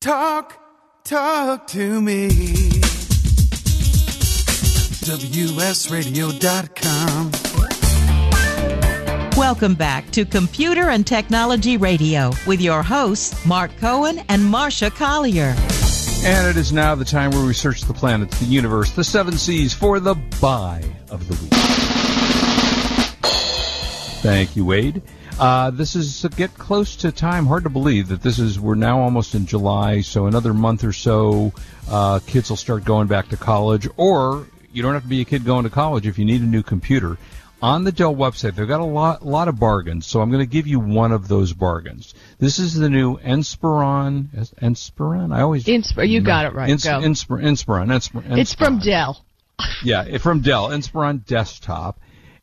Talk, talk to me. WSRadio.com. Welcome back to Computer and Technology Radio with your hosts, Mark Cohen and Marsha Collier. And it is now the time where we search the planets, the universe, the seven seas for the buy of the week. Thank you, Wade. Uh, this is get close to time. Hard to believe that this is. We're now almost in July, so another month or so, uh, kids will start going back to college. Or you don't have to be a kid going to college if you need a new computer. On the Dell website, they've got a lot, lot of bargains. So I'm going to give you one of those bargains. This is the new Inspiron. Inspiron. I always. Inspir- you got it right. Ins- Go. Inspir- Inspiron. Inspir- It's from Dell. Yeah, from Dell, Inspiron desktop.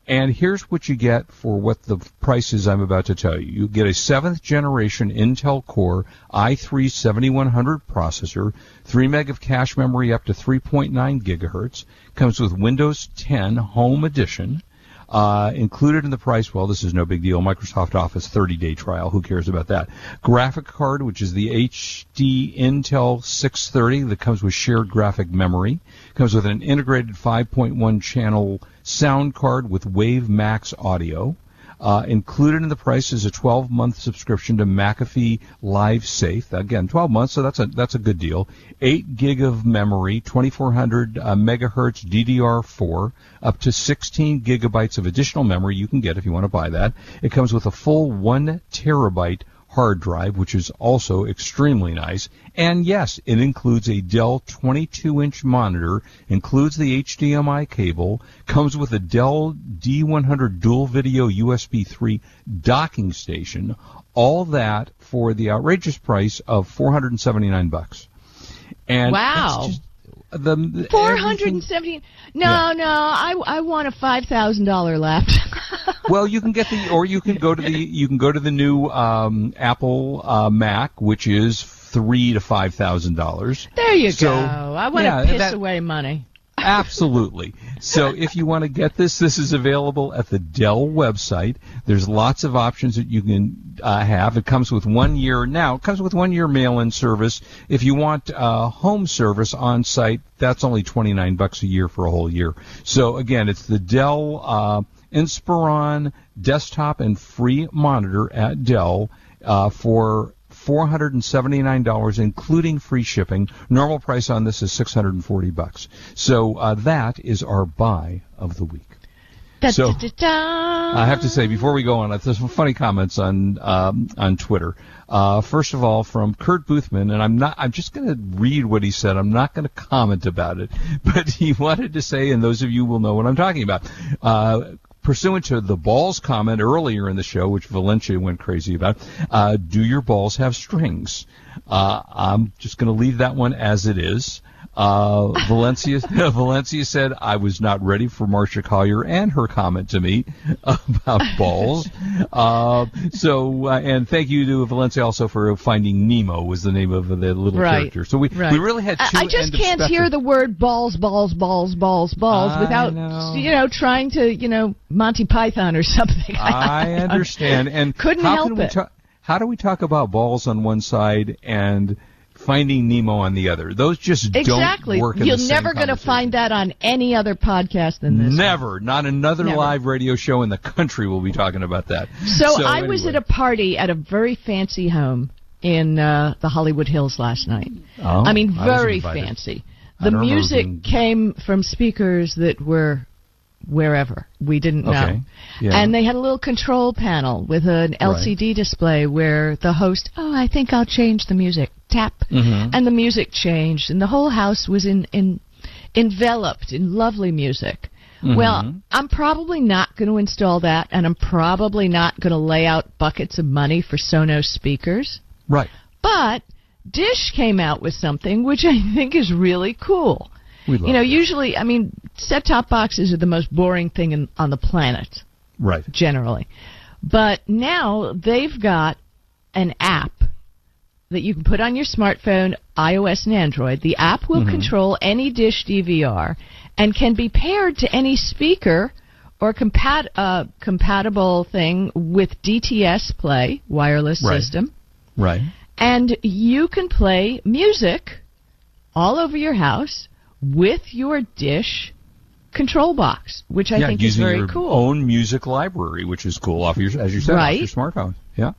And here's what you get for what the price is I'm about to tell you. You get a seventh generation Intel Core i3 7100 processor, 3 meg of cache memory up to 3.9 gigahertz, comes with Windows 10 Home Edition. Uh, included in the price, well, this is no big deal. Microsoft Office 30 day trial. Who cares about that? Graphic card, which is the HD Intel 630 that comes with shared graphic memory. Comes with an integrated 5.1 channel sound card with Wave Max audio. Uh, included in the price is a 12 month subscription to McAfee LiveSafe. Again, 12 months, so that's a that's a good deal. 8 gig of memory, 2400 uh, megahertz DDR4, up to 16 gigabytes of additional memory you can get if you want to buy that. It comes with a full 1 terabyte hard drive, which is also extremely nice. And yes, it includes a Dell 22-inch monitor, includes the HDMI cable, comes with a Dell D100 dual video USB 3 docking station. All that for the outrageous price of 479 bucks. And Wow. just the, Four hundred and seventy. No, Yeah. no. I I want a five thousand dollar laptop. well, you can get the, or you can go to the, you can go to the new um, Apple uh, Mac, which is three to five thousand dollars. there you So, go. I want to yeah, piss that- away money. Absolutely. So if you want to get this, this is available at the Dell website. There's lots of options that you can uh, have. It comes with one year now. It comes with one year mail-in service. If you want uh, home service on site, that's only 29 bucks a year for a whole year. So again, it's the Dell uh, Inspiron desktop and free monitor at Dell uh, for $479 including free shipping. Normal price on this is 640 bucks. So uh, that is our buy of the week. Da, So, da, da. I have to say before we go on, there's some funny comments on um, on Twitter. Uh, first of all, from Kurt Boothman, and I'm not. I'm just going to read what he said. I'm not going to comment about it, but he wanted to say, and those of you will know what I'm talking about. Uh, Pursuant to the balls comment earlier in the show, which Valencia went crazy about, uh, do your balls have strings? Uh, I'm just going to leave that one as it is. Uh, Valencia Valencia said I was not ready for Marsha Collier and her comment to me about balls. Uh, so uh, and thank you to Valencia also for finding Nemo was the name of the little Right. character. So we Right. we really had. I, I just can't hear the word balls, balls, balls, balls, balls I without know. you know trying to you know Monty Python or something. I understand. And Couldn't help it. ta- how do we talk about balls on one side and Finding Nemo on the other? Those just Exactly. don't work. In You're never going to find that on any other podcast than this. one. Never, not another Never. live radio show in the country will be talking about that. So, I was at a party at a very fancy home in uh, the Hollywood Hills last night. Oh, I mean, very invited. fancy. I The music came from speakers that were wherever we didn't know, Yeah. and they had a little control panel with an LCD display where the host, oh, I think I'll change the music, tap, Mhm. and the music changed, and the whole house was in in enveloped in lovely music. Mm-hmm. Well, I'm probably not going to install that, and I'm probably not going to lay out buckets of money for Sonos speakers. Right. But Dish came out with something which I think is really cool. You know, this. usually, I mean, set-top boxes are the most boring thing in, on the planet, Right. generally. But now they've got an app that you can put on your smartphone, iOS and Android. The app will control any Dish DVR and can be paired to any speaker or compat- uh, compatible thing with DTS Play wireless Right. system. Right. and you can play music all over your house with your dish control box, which I yeah, think is very your cool. own music library, which is cool off your, as you said, Right. off your smartphone. Yeah.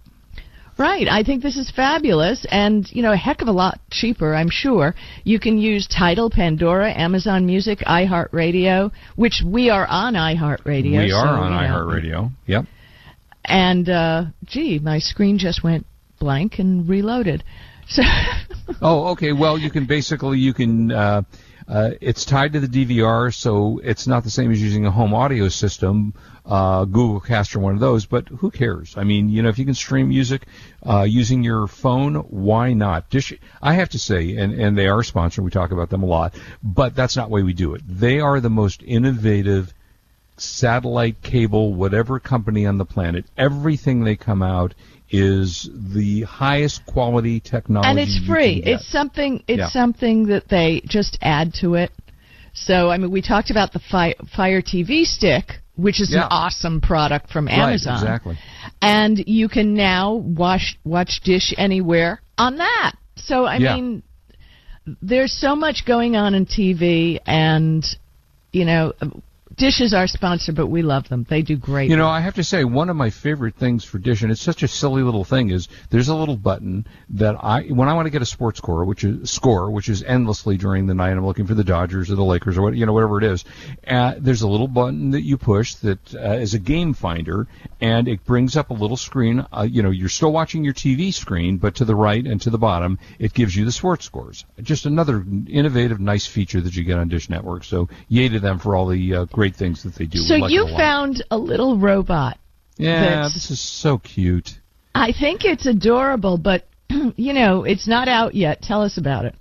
Right. I think this is fabulous and, you know, a heck of a lot cheaper, I'm sure. You can use Tidal, Pandora, Amazon Music, iHeartRadio, which we are on iHeartRadio. we are so, on you know. iHeartRadio. Yep. And, uh, gee, my screen just went blank and reloaded. So, Oh, okay. Well, you can basically you can. Uh, uh, it's tied to the DVR, so it's not the same as using a home audio system, uh, Google Cast or one of those. But who cares? I mean, you know, if you can stream music uh, using your phone, why not? Dish. I have to say, and and they are sponsored. We talk about them a lot, but that's not way we do it. They are the most innovative satellite cable, whatever company on the planet. Everything they come out is the highest quality technology. and it's free. It's something, it's Yeah. something that they just add to it. So, I mean, we talked about the Fi- Fire TV stick, which is Yeah. an awesome product from Amazon. Right, exactly. and you can now watch watch Dish Anywhere on that. So I Yeah. mean, there's so much going on in TV, and you know, Dish is our sponsor, but we love them. They do great. You know, work. I have to say, one of my favorite things for Dish, and it's such a silly little thing, is there's a little button that I, when I want to get a sports score, which is score, which is endlessly during the night, I'm looking for the Dodgers or the Lakers or what, you know, whatever it is. Uh, there's a little button that you push that uh, is a game finder, and it brings up a little screen. Uh, you know, you're still watching your TV screen, but to the right and to the bottom, it gives you the sports scores. Just another innovative, nice feature that you get on Dish Network. So, yay to them for all the uh, great things that they do. so like you a found a little robot. Yeah, this is so cute. I think it's adorable, but you know, it's not out yet. Tell us about it.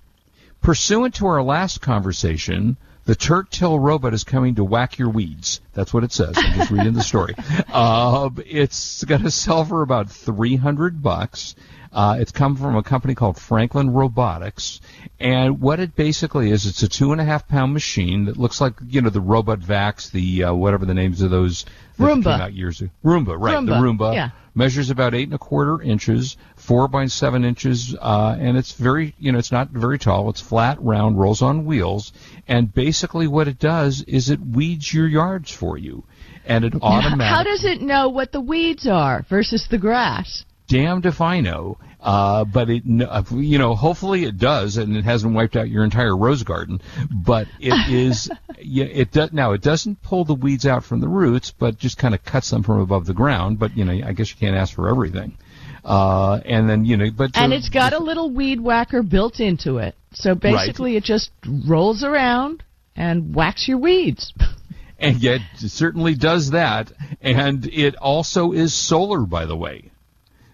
Pursuant to our last conversation, the Tertill robot is coming to whack your weeds. That's what it says. I'm just reading the story. Uh, it's going to sell for about 300 bucks. Uh, it's come from a company called Franklin Robotics, and what it basically is, it's a two and a half pound machine that looks like you know the Robot Vax, the uh, whatever the names of those that Roomba. came out years ago. Roomba, right? The Roomba, Roomba yeah. measures about eight and a quarter inches, four by seven inches, uh, and it's very, you know, it's not very tall. It's flat, round, rolls on wheels, and basically what it does is it weeds your yards for you, and it automatically. How does it know what the weeds are versus the grass? Damned if I know. Uh, but it, uh, you know, hopefully it does, and it hasn't wiped out your entire rose garden. But it is, yeah, it does. Now it doesn't pull the weeds out from the roots, but just kind of cuts them from above the ground. But you know, I guess you can't ask for everything. Uh, and then you know, but And uh, it's got a little weed whacker built into it. So basically, it just rolls around and whacks your weeds. and yet it certainly does that. And it also is solar, by the way.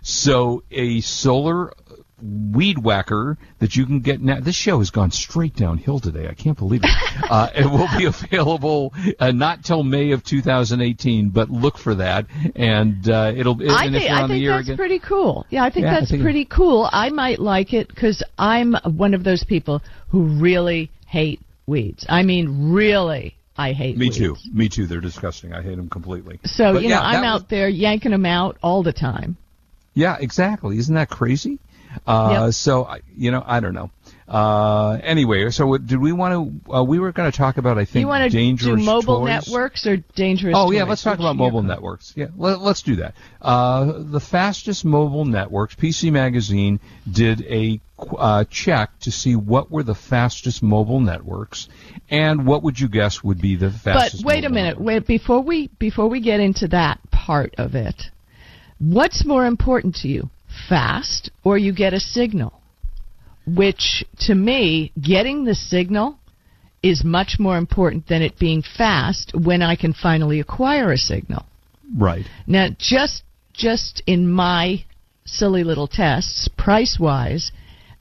So a solar weed whacker that you can get now. This show has gone straight downhill today. I can't believe it. uh, it will be available uh, not till May of 2018, but look for that, and uh, it'll. I and think, I think that's again, pretty cool. Yeah, I think Yeah, I that's think- pretty cool. I might like it because I'm one of those people who really hate weeds. I mean, really, I hate weeds. me weeds. too. Me too. They're disgusting. I hate them completely. So, But you yeah, know, I'm that out was- there yanking them out all the time. Yeah, exactly. Isn't that crazy? Uh, Yep. So, I- you know, I don't know. Uh, anyway, so did we want to? Uh, we were going to talk about, I think, You want to do dangerous mobile toys. networks or dangerous Oh yeah, let's talk about mobile networks. Yeah, let, us do that. Uh, the fastest mobile networks. PC Magazine did a uh, check to see what were the fastest mobile networks, and what would you guess would be the fastest. But wait a minute. network? Wait before we before we get into that part of it. What's more important to you, fast or you get a signal? Which to me, getting the signal is much more important than it being fast when I can finally acquire a signal. Right. Now, just just in my silly little tests, price wise,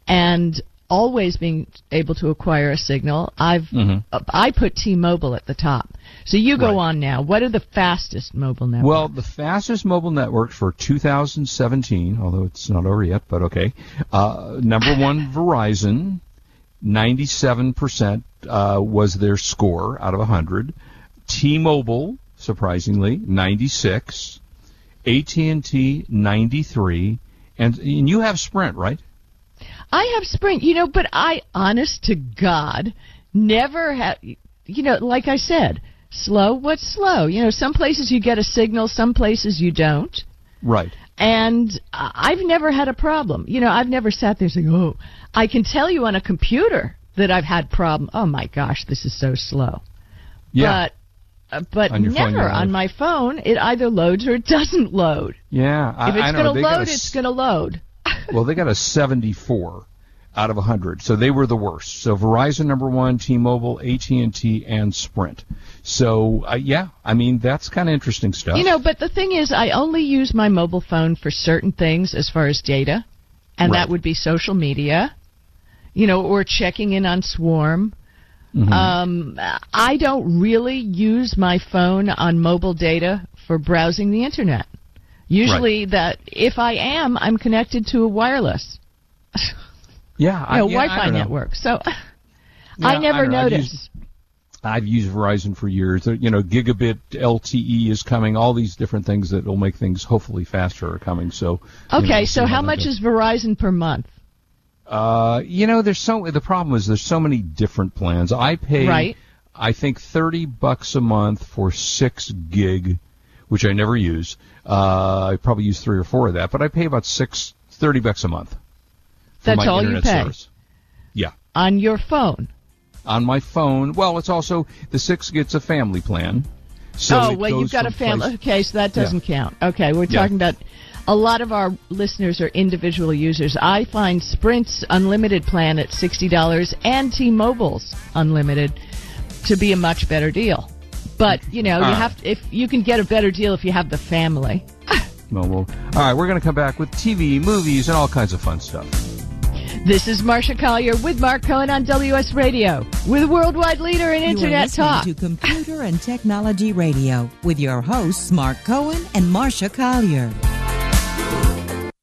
and always being able to acquire a signal, I've Mhm. uh, I put T-Mobile at the top. So you go Right. on now. What are the fastest mobile networks? Well, the fastest mobile network for 2017, although it's not over yet, but okay. Uh, number one, Verizon, 97% uh, was their score out of 100. T-Mobile, surprisingly, 96. AT&T, 93. And, and you have Sprint, right? I have Sprint, you know, but I, honest to God, never have, you know, like I said, slow. What's slow? You know, some places you get a signal, some places you don't. Right. And I've never had a problem. You know, I've never sat there saying, "Oh, I can tell you on a computer that I've had problem. Oh my gosh, this is so slow." Yeah. But uh, but On your phone, never on my phone. It either loads or it doesn't load. yeah. I, If it's going to load, a it's going to load. well, they got a 74 out of 100, so they were the worst. So Verizon number one, T-Mobile, AT&T, and Sprint. So uh, yeah, I mean that's kind of interesting stuff. You know, but the thing is, I only use my mobile phone for certain things as far as data, and Right. that would be social media, you know, or checking in on Swarm. Mm-hmm. Um, I don't really use my phone on mobile data for browsing the internet. Usually, that if I am, I'm connected to a wireless, yeah, I, you know, yeah, Wi-Fi don't network. So Yeah, I never. I've noticed. used- I've used Verizon for years. You know, gigabit LTE is coming. All these different things that will make things hopefully faster are coming. So you know, okay, so how much is Verizon per month? Uh, you know, there's so the problem is there's so many different plans. I pay, Right. I think thirty bucks a month for six gig, which I never use. Uh, I probably use three or four of that, but I pay about six thirty bucks a month. That's all you pay? Service. Yeah, On your phone? on my phone. Well, it's also the six gets a family plan. So oh well, you've got a family. place- Okay, so that doesn't count. Okay, we're Yeah. talking about a lot of our listeners are individual users. I find Sprint's unlimited plan at sixty dollars and T-Mobile's unlimited to be a much better deal. But you know, you right. have to, if you can get a better deal if you have the family. Well, well, all right, we're going to come back with TV, movies, and all kinds of fun stuff. This is Marsha Collier with Mark Cohen on WS Radio, with worldwide leader in You internet talk. to Computer and Technology Radio with your hosts Mark Cohen and Marsha Collier.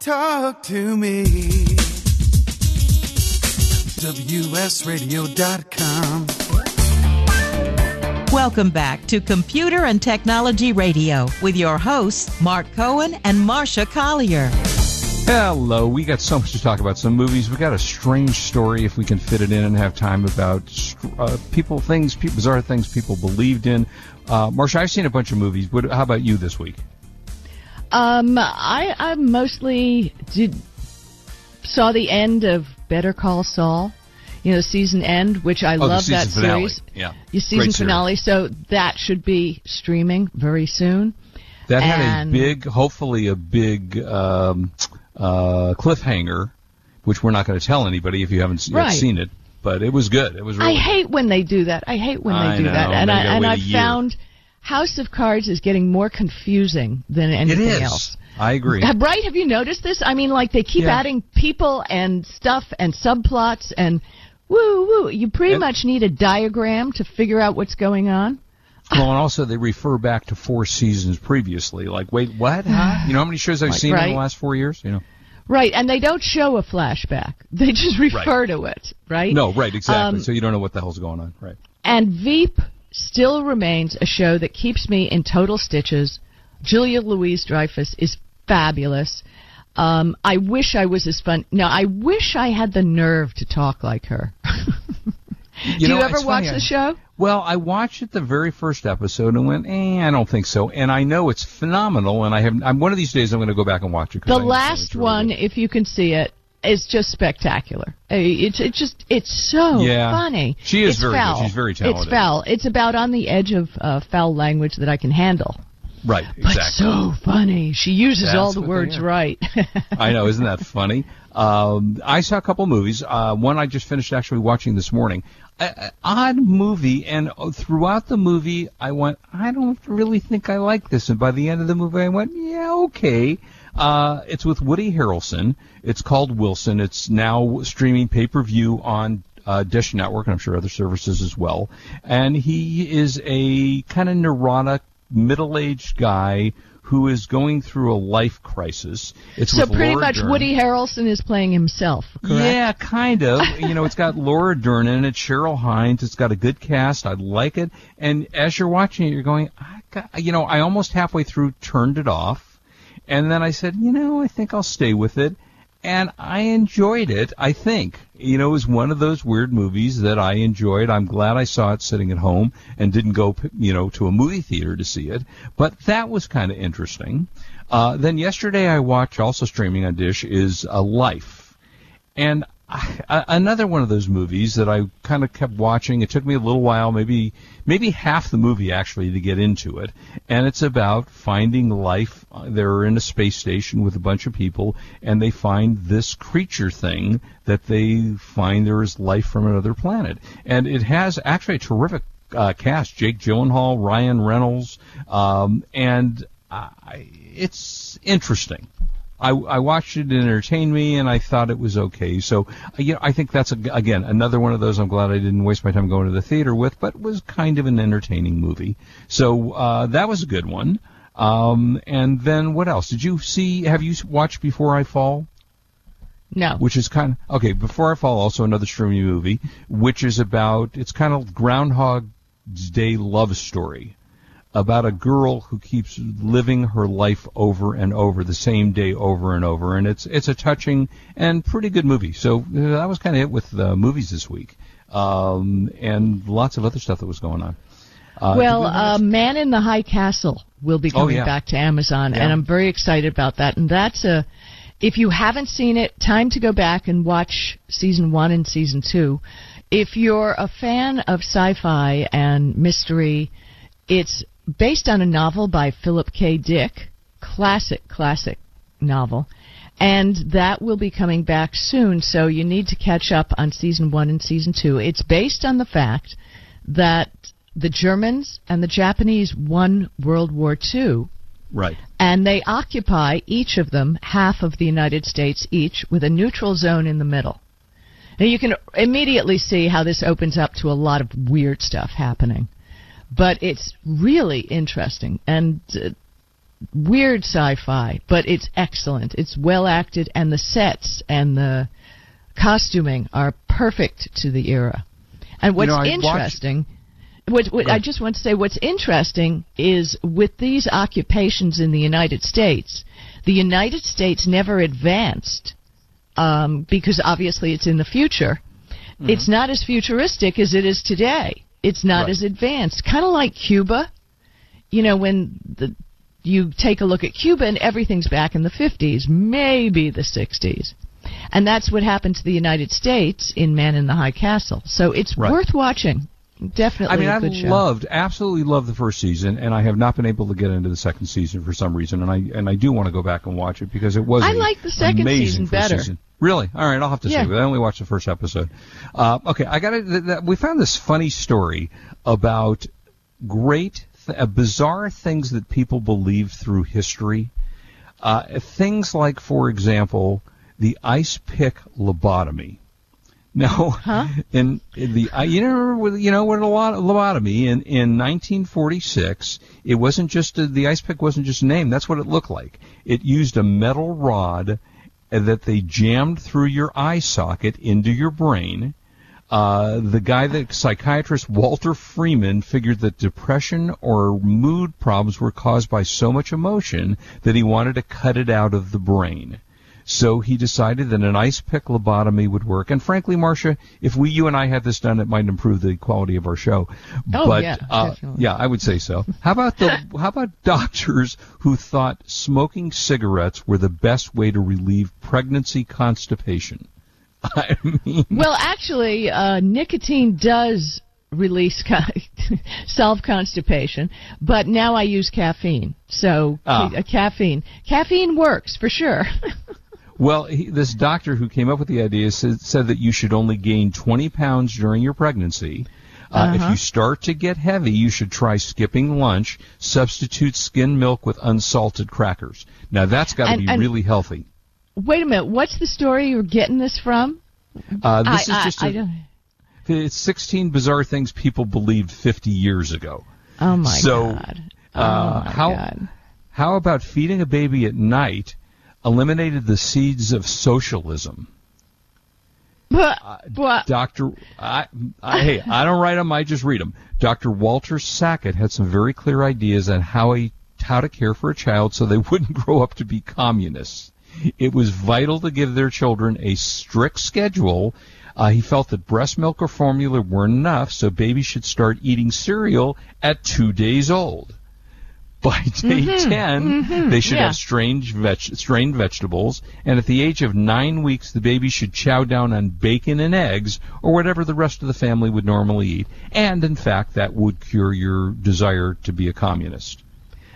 talk to me. WSRadio.com. Welcome back to Computer and Technology Radio with your hosts, Mark Cohen and Marsha Collier. Hello, we got so much to talk about. Some movies. We got a strange story, if we can fit it in and have time, about uh, people, things, people, bizarre things people believed in. Uh, Marsha, I've seen a bunch of movies. What, how about you this week? Um, I, I mostly did saw the end of Better Call Saul. You know, season end, which I Oh, love season that finale. series. Yeah. Your season Great series. finale. So that should be streaming very soon. That had And- a big, hopefully a big um, uh, cliffhanger, which we're not going to tell anybody if you haven't Right. seen it. But it was good. It was really. I hate when they do that. I hate when I they do know, that. and I and a I've year. House of Cards is getting more confusing than anything is. else. I agree. Right? Have you noticed this? I mean, like they keep Yeah. adding people and stuff and subplots and woo woo. You pretty much need a diagram to figure out what's going on. Well, and also they refer back to four seasons previously. Like, wait, what? Huh? You know how many shows I've Like, seen in the last four years? You know. Right, and they don't show a flashback. They just refer to it, right? No, right, exactly. Um, so you don't know what the hell's going on, right? And Veep still remains a show that keeps me in total stitches. Julia Louis-Dreyfus is fabulous. Um, I wish I was as fun. Now, I wish I had the nerve to talk like her. Do know, you ever watch funny, the show? Well, I watched it the very first episode and went, eh, I don't think so. And I know it's phenomenal, and I have. I'm one of these days I'm going to go back and watch it. The I last really one, good. if you can see it, is just spectacular. Uh, It's it's just it's so Yeah. funny. She is it's very good. foul. She's very talented. It's foul. It's about on the edge of uh, foul language that I can handle. right, exactly. But so funny. She uses That's all the words right. I know, isn't that funny? Um, I saw a couple movies. Uh, one I just finished actually watching this morning. A, a- odd movie, and throughout the movie, I went, I don't really think I like this. And by the end of the movie, I went, yeah, okay. Uh, it's with Woody Harrelson. It's called Wilson. It's now streaming pay per view on uh, Dish Network, and I'm sure other services as well. And he is a kind of neurotic, middle aged guy who is going through a life crisis. It's so pretty Laura much Dern. Woody Harrelson is playing himself, correct? Yeah, kind of. you know, it's got Laura Dern in it, Cheryl Hines. It's got a good cast. I like it. And as you're watching it, you're going, I got, you know, I almost halfway through turned it off, and then I said, you know, I think I'll stay with it. And I enjoyed it. I think you know it was one of those weird movies that I enjoyed. I'm glad I saw it sitting at home and didn't go you know to a movie theater to see it. But that was kind of interesting. Uh, then yesterday I watched also streaming on Dish is uh, Life, and Another one of those movies that I kind of kept watching. It took me a little while, maybe maybe half the movie actually to get into it, and it's about finding life. Uh, They're in a space station with a bunch of people, and they find this creature thing that they find there is life from another planet, and it has actually a terrific uh, cast: Jake Gyllenhaal, Ryan Reynolds, um, and I, it's interesting. I, I watched it, it entertained me, and I thought it was okay. So, uh, you know, I think that's a, again another one of those. I'm glad I didn't waste my time going to the theater with, but was kind of an entertaining movie. So uh, that was a good one. Um, and then what else? Did you see? Have you watched Before I Fall? No. Which is kind of okay. Before I Fall, also another streaming movie, which is about it's kind of Groundhog's Day love story about a girl who keeps living her life over and over the same day over and over and it's it's a touching and pretty good movie so uh, that was kind of it with uh, movies this week um, and lots of other stuff that was going on uh, well, we uh, Man in the High Castle will be Oh, coming yeah. back to Amazon, Yeah. and I'm very excited about that. And that's a, if you haven't seen it, time to go back and watch season one and season two. If you're a fan of sci-fi and mystery, it's based on a novel by Philip K. Dick, classic, classic novel. and that will be coming back soon. So you need to catch up on season one and season two. It's based on the fact that the Germans and the Japanese won World War II. Right. And they occupy each of them half of the United States each, with a neutral zone in the middle. Now you can immediately see how this opens up to a lot of weird stuff happening, but it's really interesting and uh, weird sci-fi, but it's excellent. It's well acted, and the sets and the costuming are perfect to the era. And what's You know, interesting, what, what I just want to say, what's interesting is with these occupations in the United States, the United States never advanced um, because obviously it's in the future. It's not as futuristic as it is today. It's not Right. as advanced. Kind of like Cuba. You know, when the you take a look at Cuba and everything's back in the 50s, maybe the 60s. And that's what happened to the United States in Man in the High Castle. So it's Right. worth watching. Definitely I mean, I show. loved, absolutely loved the first season, and I have not been able to get into the second season for some reason, and I and I do want to go back and watch it because it was. I like the second season better. Season. Really? All right, I'll have to Yeah. see. I only watched the first episode. Uh, okay, I got it. We found this funny story about great, th- uh, bizarre things that people believe through history. Uh, things like, for example, the ice pick lobotomy. No, in, in the you know with- you know what a lot lobotomy in in 1946 it wasn't just a, the ice pick wasn't just a name that's what it looked like it used a metal rod that they jammed through your eye socket into your brain uh, the guy, the psychiatrist Walter Freeman, figured that depression or mood problems were caused by so much emotion that he wanted to cut it out of the brain. So he decided that an ice pick lobotomy would work. And frankly, Marsha, if we, you and I had this done, it might improve the quality of our show. Oh, but, yeah, uh, yeah, I would say so. How about the, how about doctors who thought smoking cigarettes were the best way to relieve pregnancy constipation? I mean, Well, actually, uh, nicotine does release solve constipation, but now I use caffeine. So Ah. ca- caffeine, caffeine works for sure. Well, he, this doctor who came up with the idea said, said that you should only gain 20 pounds during your pregnancy. Uh, If Uh-huh. you start to get heavy, you should try skipping lunch. Substitute skim milk with unsalted crackers. Now that's got to be and- really healthy. Wait a minute, what's the story you're getting this from? Uh, this I, is just I, a- I don't- it's 16 bizarre things people believed 50 years ago. Oh my so, god! Uh, Oh my how God. how about feeding a baby at night eliminated the seeds of socialism? But, but Doctor, I, I, hey, I don't write them. I just read them. Dr. Walter Sackett had some very clear ideas on how a how to care for a child so they wouldn't grow up to be communists. It was vital to give their children a strict schedule. Uh, he felt that breast milk or formula weren't enough, so babies should start eating cereal at two days old. By day Mhm, 10, mhm, they should yeah. have strange veg- strained vegetables, and at the age of nine weeks, the baby should chow down on bacon and eggs, or whatever the rest of the family would normally eat. And in fact, that would cure your desire to be a communist.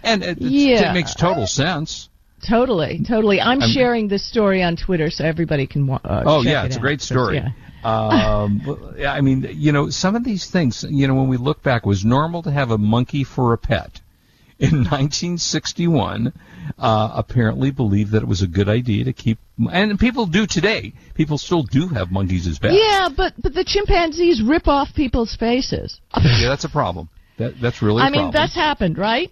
And it, Yeah. it makes total sense. totally, totally. I'm, I'm- sharing this story on Twitter so everybody can. Uh, oh yeah, it it's a out. great story. Yeah. um, I mean, you know, some of these things, you know, when we look back, it was normal to have a monkey for a pet. In 1961, uh, apparently believed that it was a good idea to keep, and people do today. People still do have monkeys as pets. Yeah, but but the chimpanzees rip off people's faces. Yeah, that's a problem. That, that's really a I mean, problem. that's happened, right?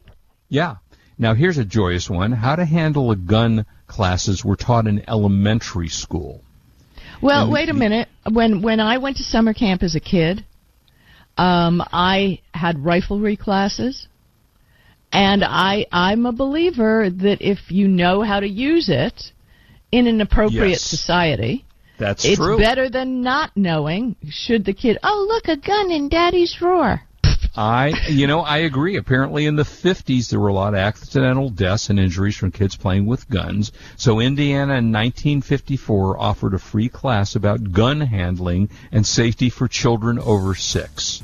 Yeah. Now here's a joyous one. How to handle a gun classes were taught in elementary school. Well, wait a minute. When when I went to summer camp as a kid, um, I had riflery classes, and I I'm a believer that if you know how to use it in an appropriate Yes. society, That's it's true. better than not knowing. Should the kid? Oh, look, a gun in Daddy's drawer. I, you know, I agree. Apparently, in the 50s, there were a lot of accidental deaths and injuries from kids playing with guns. So, Indiana in 1954 offered a free class about gun handling and safety for children over six.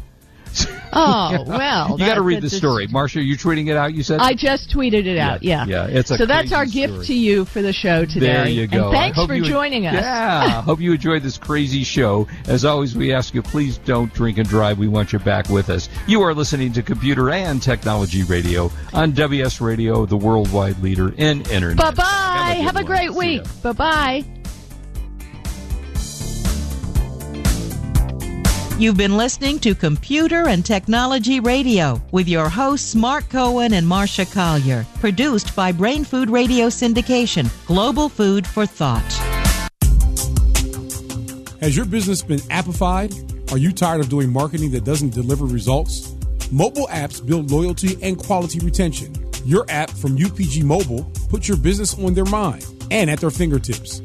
Oh well, you got to read the story, Marsha. You tweeting it out? You said I just tweeted it out. Yeah, yeah, it's a so that's our gift to you for the show today. There you go. And thanks for joining us. Yeah, hope you enjoyed this crazy show. As always, we ask you please don't drink and drive. We want you back with us. You are listening to Computer and Technology Radio on WS Radio, the worldwide leader in internet. Bye bye. Have a one. great week. Bye bye. You've been listening to Computer and Technology Radio with your hosts Mark Cohen and Marsha Collier. Produced by Brain Food Radio Syndication, global food for thought. Has your business been appified? Are you tired of doing marketing that doesn't deliver results? Mobile apps build loyalty and quality retention. Your app from UPG Mobile puts your business on their mind and at their fingertips.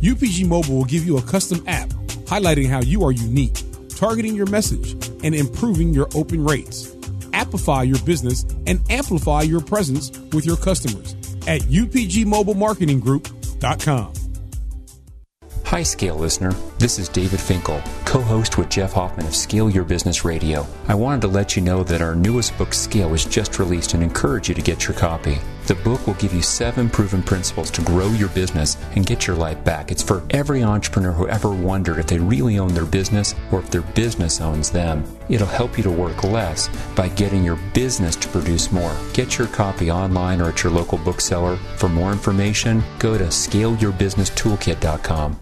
UPG Mobile will give you a custom app highlighting how you are unique, targeting your message, and improving your open rates. Appify your business and amplify your presence with your customers at upgmobilemarketinggroup.com. Hi, Scale listener. This is David Finkel, co host with Jeff Hoffman of Scale Your Business Radio. I wanted to let you know that our newest book, Scale, was just released and encourage you to get your copy. The book will give you seven proven principles to grow your business and get your life back. It's for every entrepreneur who ever wondered if they really own their business or if their business owns them. It'll help you to work less by getting your business to produce more. Get your copy online or at your local bookseller. For more information, go to scaleyourbusinesstoolkit.com.